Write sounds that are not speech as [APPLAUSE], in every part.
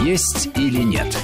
Есть или нет?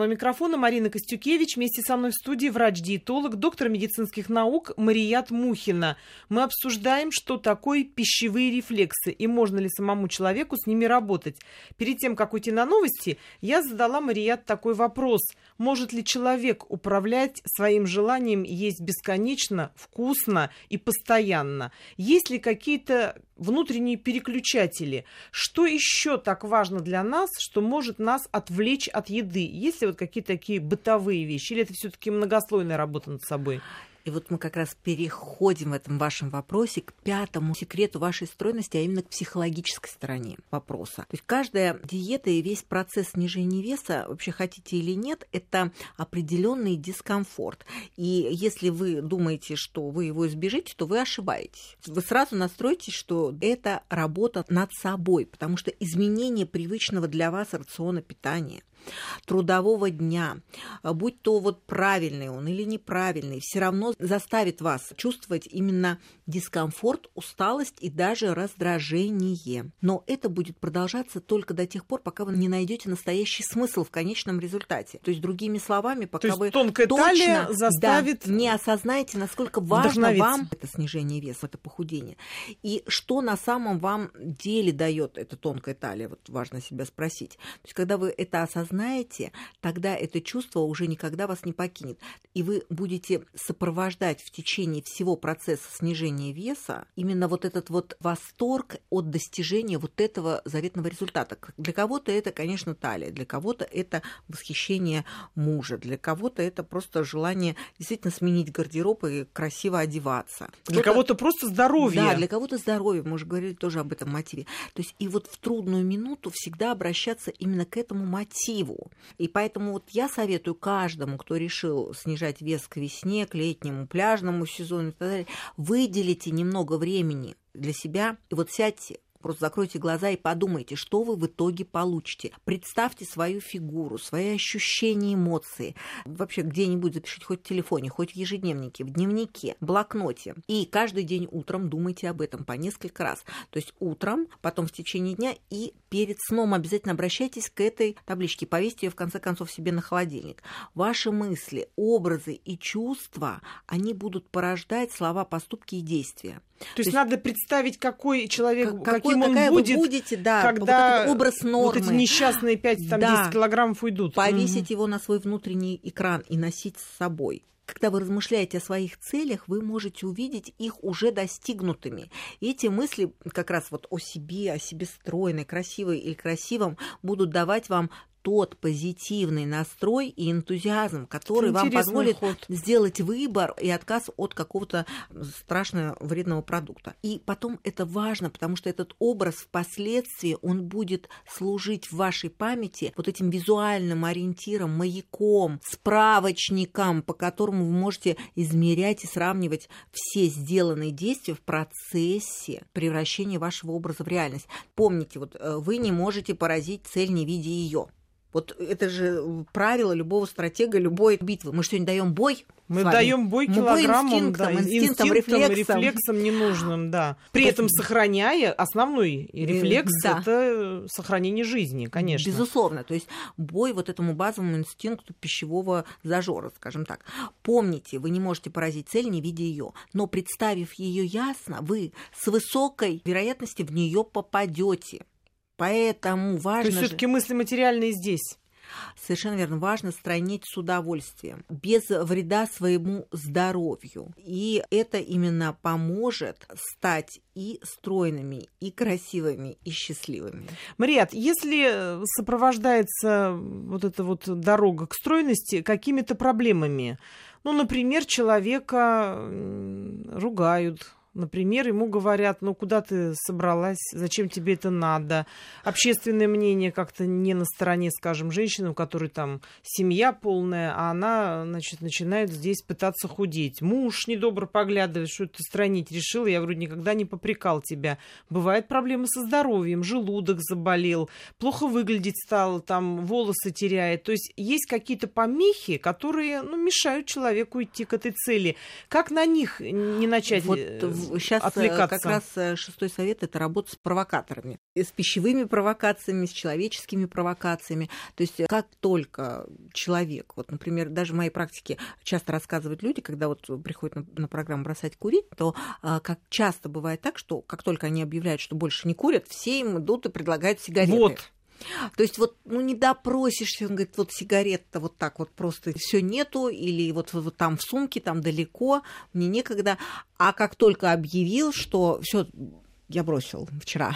У микрофона Марина Костюкевич. Вместе со мной в студии врач-диетолог, доктор медицинских наук Марият Мухина. Мы обсуждаем, что такое пищевые рефлексы и можно ли самому человеку с ними работать. Перед тем, как уйти на новости, я задала Марият такой вопрос. Может ли человек управлять своим желанием есть бесконечно, вкусно и постоянно? Есть ли какие-то внутренние переключатели? Что еще так важно для нас, что может нас отвлечь от еды? Есть ли вот какие-то такие бытовые вещи? Или это все-таки многослойная работа над собой? И вот мы как раз переходим в этом вашем вопросе к пятому секрету вашей стройности, а именно к психологической стороне вопроса. То есть каждая диета и весь процесс снижения веса, вообще хотите или нет, это определенный дискомфорт. И если вы думаете, что вы его избежите, то вы ошибаетесь. Вы сразу настроитесь, что это работа над собой, потому что изменение привычного для вас рациона питания – трудового дня, будь то вот правильный он или неправильный, все равно заставит вас чувствовать именно дискомфорт, усталость и даже раздражение. Но это будет продолжаться только до тех пор, пока вы не найдете настоящий смысл в конечном результате. То есть, другими словами, пока То вы тонкая точно заставит... да, не осознаете, насколько важно вам это снижение веса, это похудение. И что на самом вам деле дает эта тонкая талия, вот важно себя спросить. То есть, когда вы это осознаете, осознаете, тогда это чувство уже никогда вас не покинет. И вы будете сопровождать в течение всего процесса снижения веса именно вот этот вот восторг от достижения вот этого заветного результата. Для кого-то это, конечно, талия, для кого-то это восхищение мужа, для кого-то это просто желание действительно сменить гардероб и красиво одеваться. Для кого-то просто здоровье. Да, для кого-то здоровье. Мы уже говорили тоже об этом мотиве. То есть и вот в трудную минуту всегда обращаться именно к этому мотиву мотиву. И поэтому вот я советую каждому, кто решил снижать вес к весне, к летнему пляжному сезону и так далее, выделите немного времени для себя и вот сядьте Просто закройте глаза и подумайте, что вы в итоге получите. Представьте свою фигуру, свои ощущения, эмоции. Вообще где-нибудь запишите хоть в телефоне, хоть в ежедневнике, в дневнике, блокноте. И каждый день утром думайте об этом по несколько раз. То есть утром, потом в течение дня и перед сном обязательно обращайтесь к этой табличке. Повесьте ее в конце концов себе на холодильник. Ваши мысли, образы и чувства, они будут порождать слова, поступки и действия. То, То есть, есть надо представить, какой человек, как, каким он будет, будете, да, когда вот образ нормы. вот эти несчастные 5-10 да. килограммов уйдут. Повесить угу. его на свой внутренний экран и носить с собой когда вы размышляете о своих целях, вы можете увидеть их уже достигнутыми. И эти мысли как раз вот о себе, о себе стройной, красивой или красивом будут давать вам тот позитивный настрой и энтузиазм, который вам позволит ход. сделать выбор и отказ от какого-то страшного вредного продукта. И потом это важно, потому что этот образ впоследствии, он будет служить в вашей памяти вот этим визуальным ориентиром, маяком, справочником, по которому вы можете измерять и сравнивать все сделанные действия в процессе превращения вашего образа в реальность. Помните, вот э, вы не можете поразить цель, не видя ее. Вот это же правило любого стратега, любой битвы. Мы что, не даем бой? Мы даем бой килограммам, инстинктом, да, инстинктом, рефлексом. рефлексом ненужным, да. При этом сохраняя основной рефлекс, да. это сохранение жизни, конечно. Безусловно, то есть бой вот этому базовому инстинкту пищевого зажора, скажем так. Помните, вы не можете поразить цель, не видя ее, но представив ее ясно, вы с высокой вероятностью в нее попадете. Поэтому важно... То есть все-таки мысли материальные здесь. Совершенно верно. Важно странить с удовольствием, без вреда своему здоровью. И это именно поможет стать и стройными, и красивыми, и счастливыми. Мариат, если сопровождается вот эта вот дорога к стройности какими-то проблемами, ну, например, человека ругают, Например, ему говорят, ну куда ты собралась, зачем тебе это надо. Общественное мнение как-то не на стороне, скажем, женщины, у которой там семья полная, а она, значит, начинает здесь пытаться худеть. Муж недобро поглядывает, что ты странить решил, я вроде никогда не попрекал тебя. Бывают проблемы со здоровьем, желудок заболел, плохо выглядеть стал, там волосы теряет. То есть есть какие-то помехи, которые ну, мешают человеку идти к этой цели. Как на них не начать вот сейчас отвлекаться. как раз шестой совет это работа с провокаторами, с пищевыми провокациями, с человеческими провокациями. То есть как только человек, вот, например, даже в моей практике часто рассказывают люди, когда вот приходят на, на программу бросать курить, то как часто бывает так, что как только они объявляют, что больше не курят, все им идут и предлагают сигареты. Вот. То есть вот, ну, не допросишься, он говорит, вот сигарет-то вот так вот просто все нету, или вот, вот там в сумке, там далеко, мне некогда. А как только объявил, что все я бросил вчера.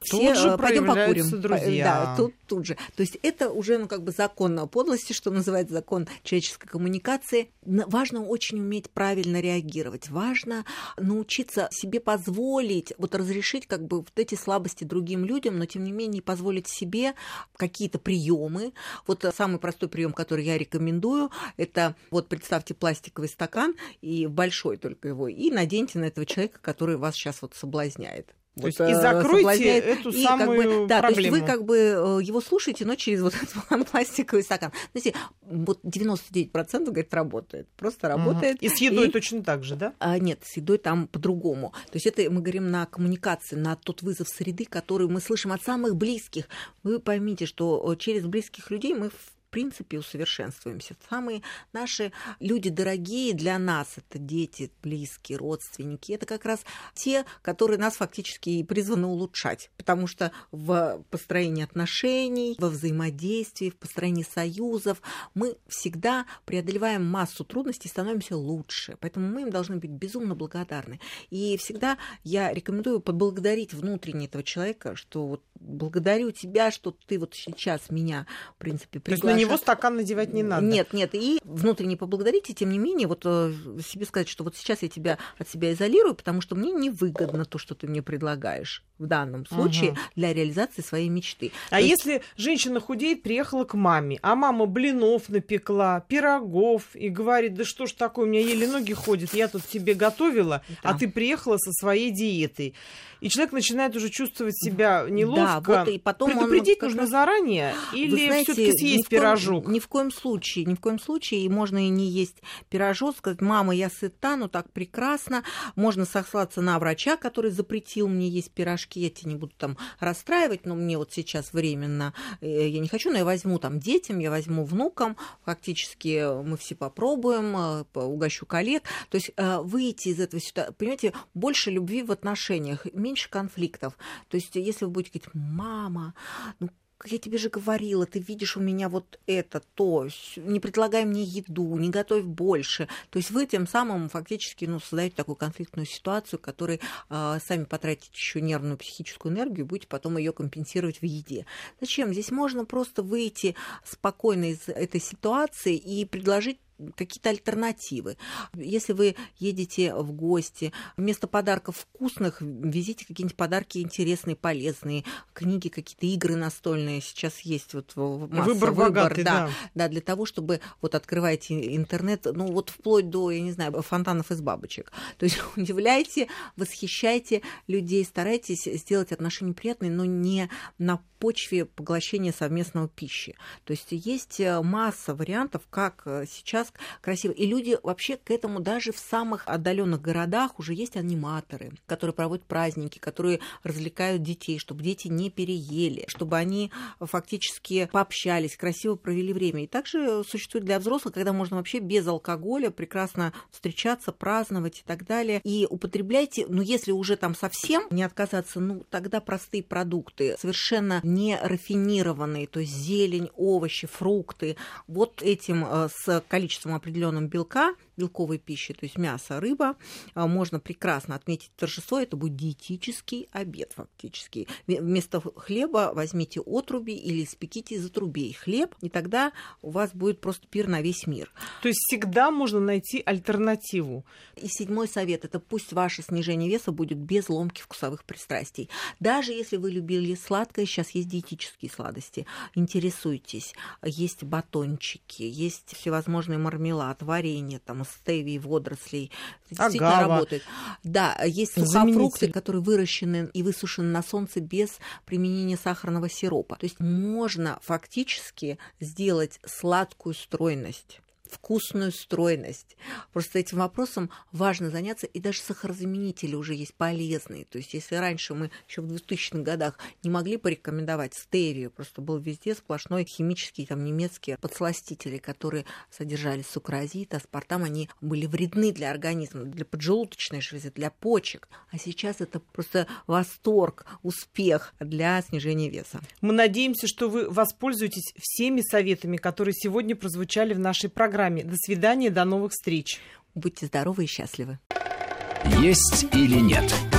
Все, тут же пойдем покурим. Друзья. Да, тут, тут же. То есть это уже ну, как бы закон подлости, что называется закон человеческой коммуникации. Важно очень уметь правильно реагировать. Важно научиться себе позволить, вот разрешить как бы вот эти слабости другим людям, но тем не менее позволить себе какие-то приемы. Вот самый простой прием, который я рекомендую, это вот представьте пластиковый стакан и большой только его, и наденьте на этого человека, который вас сейчас вот соблазняет соблазняет. То вот, есть и закройте эту и самую как бы, да, проблему. То есть вы как бы э, его слушаете, но через вот этот [LAUGHS] пластиковый стакан. Знаете, вот 99% говорит, работает. Просто работает. Угу. И с едой и... точно так же, да? А, нет, с едой там по-другому. То есть это мы говорим на коммуникации, на тот вызов среды, который мы слышим от самых близких. Вы поймите, что э, через близких людей мы принципе усовершенствуемся. Самые наши люди дорогие для нас, это дети, близкие, родственники, это как раз те, которые нас фактически и призваны улучшать, потому что в построении отношений, во взаимодействии, в построении союзов мы всегда преодолеваем массу трудностей, становимся лучше, поэтому мы им должны быть безумно благодарны. И всегда я рекомендую поблагодарить внутренне этого человека, что вот благодарю тебя, что ты вот сейчас меня, в принципе, приглашаешь него стакан надевать не надо. Нет, нет, и внутренне поблагодарить, и тем не менее, вот э, себе сказать, что вот сейчас я тебя от себя изолирую, потому что мне невыгодно то, что ты мне предлагаешь в данном случае ага. для реализации своей мечты. А То если есть... женщина худеет, приехала к маме, а мама блинов напекла, пирогов, и говорит, да что ж такое, у меня еле ноги ходят, я тут тебе готовила, а да. а ты приехала со своей диетой и человек начинает уже чувствовать себя неловко. Да, вот и потом Предупредить он нужно раз... заранее или все-таки съесть ни пирожок? Коем, ни в коем случае, ни в коем случае, и можно и не есть пирожок, сказать, мама, я сыта, ну так прекрасно. Можно сослаться на врача, который запретил мне есть пирожки, я тебя не буду там расстраивать, но мне вот сейчас временно, э, я не хочу, но я возьму там детям, я возьму внукам, фактически мы все попробуем, э, угощу коллег. То есть э, выйти из этого ситуации, понимаете, больше любви в отношениях, меньше конфликтов. То есть, если вы будете говорить, мама, ну я тебе же говорила, ты видишь у меня вот это, то, не предлагай мне еду, не готовь больше. То есть вы тем самым фактически ну, создаете такую конфликтную ситуацию, которой э, сами потратите еще нервную психическую энергию, будете потом ее компенсировать в еде. Зачем? Здесь можно просто выйти спокойно из этой ситуации и предложить какие-то альтернативы. Если вы едете в гости, вместо подарков вкусных везите какие-нибудь подарки интересные, полезные, книги, какие-то игры настольные. Сейчас есть вот масса, выбор, выбор богатый, да, да. да, для того, чтобы вот открываете интернет, ну вот вплоть до, я не знаю, фонтанов из бабочек. То есть [LAUGHS] удивляйте, восхищайте людей, старайтесь сделать отношения приятные, но не на почве поглощения совместного пищи. То есть есть масса вариантов, как э, сейчас красиво. И люди вообще к этому даже в самых отдаленных городах уже есть аниматоры, которые проводят праздники, которые развлекают детей, чтобы дети не переели, чтобы они фактически пообщались, красиво провели время. И также существует для взрослых, когда можно вообще без алкоголя прекрасно встречаться, праздновать и так далее. И употребляйте, ну если уже там совсем не отказаться, ну тогда простые продукты, совершенно не рафинированные, то есть зелень, овощи, фрукты, вот этим э, с количеством определенным белка белковой пищи, то есть мясо, рыба, а, можно прекрасно отметить торжество. Это будет диетический обед фактически. Вместо хлеба возьмите отруби или спеките из отрубей хлеб, и тогда у вас будет просто пир на весь мир. То есть всегда можно найти альтернативу. И седьмой совет – это пусть ваше снижение веса будет без ломки вкусовых пристрастий. Даже если вы любили сладкое, сейчас есть диетические сладости. Интересуйтесь. Есть батончики, есть всевозможные мармелад, варенье, там, стевии, водорослей. Это действительно Агава. работает. Да, есть сухофрукты, которые выращены и высушены на солнце без применения сахарного сиропа. То есть можно фактически сделать сладкую стройность вкусную стройность. Просто этим вопросом важно заняться, и даже сахарозаменители уже есть полезные. То есть если раньше мы еще в 2000-х годах не могли порекомендовать стевию, просто был везде сплошной химический, там, немецкие подсластители, которые содержали сукразит, аспартам, они были вредны для организма, для поджелудочной железы, для почек. А сейчас это просто восторг, успех для снижения веса. Мы надеемся, что вы воспользуетесь всеми советами, которые сегодня прозвучали в нашей программе. До свидания, до новых встреч. Будьте здоровы и счастливы. Есть или нет?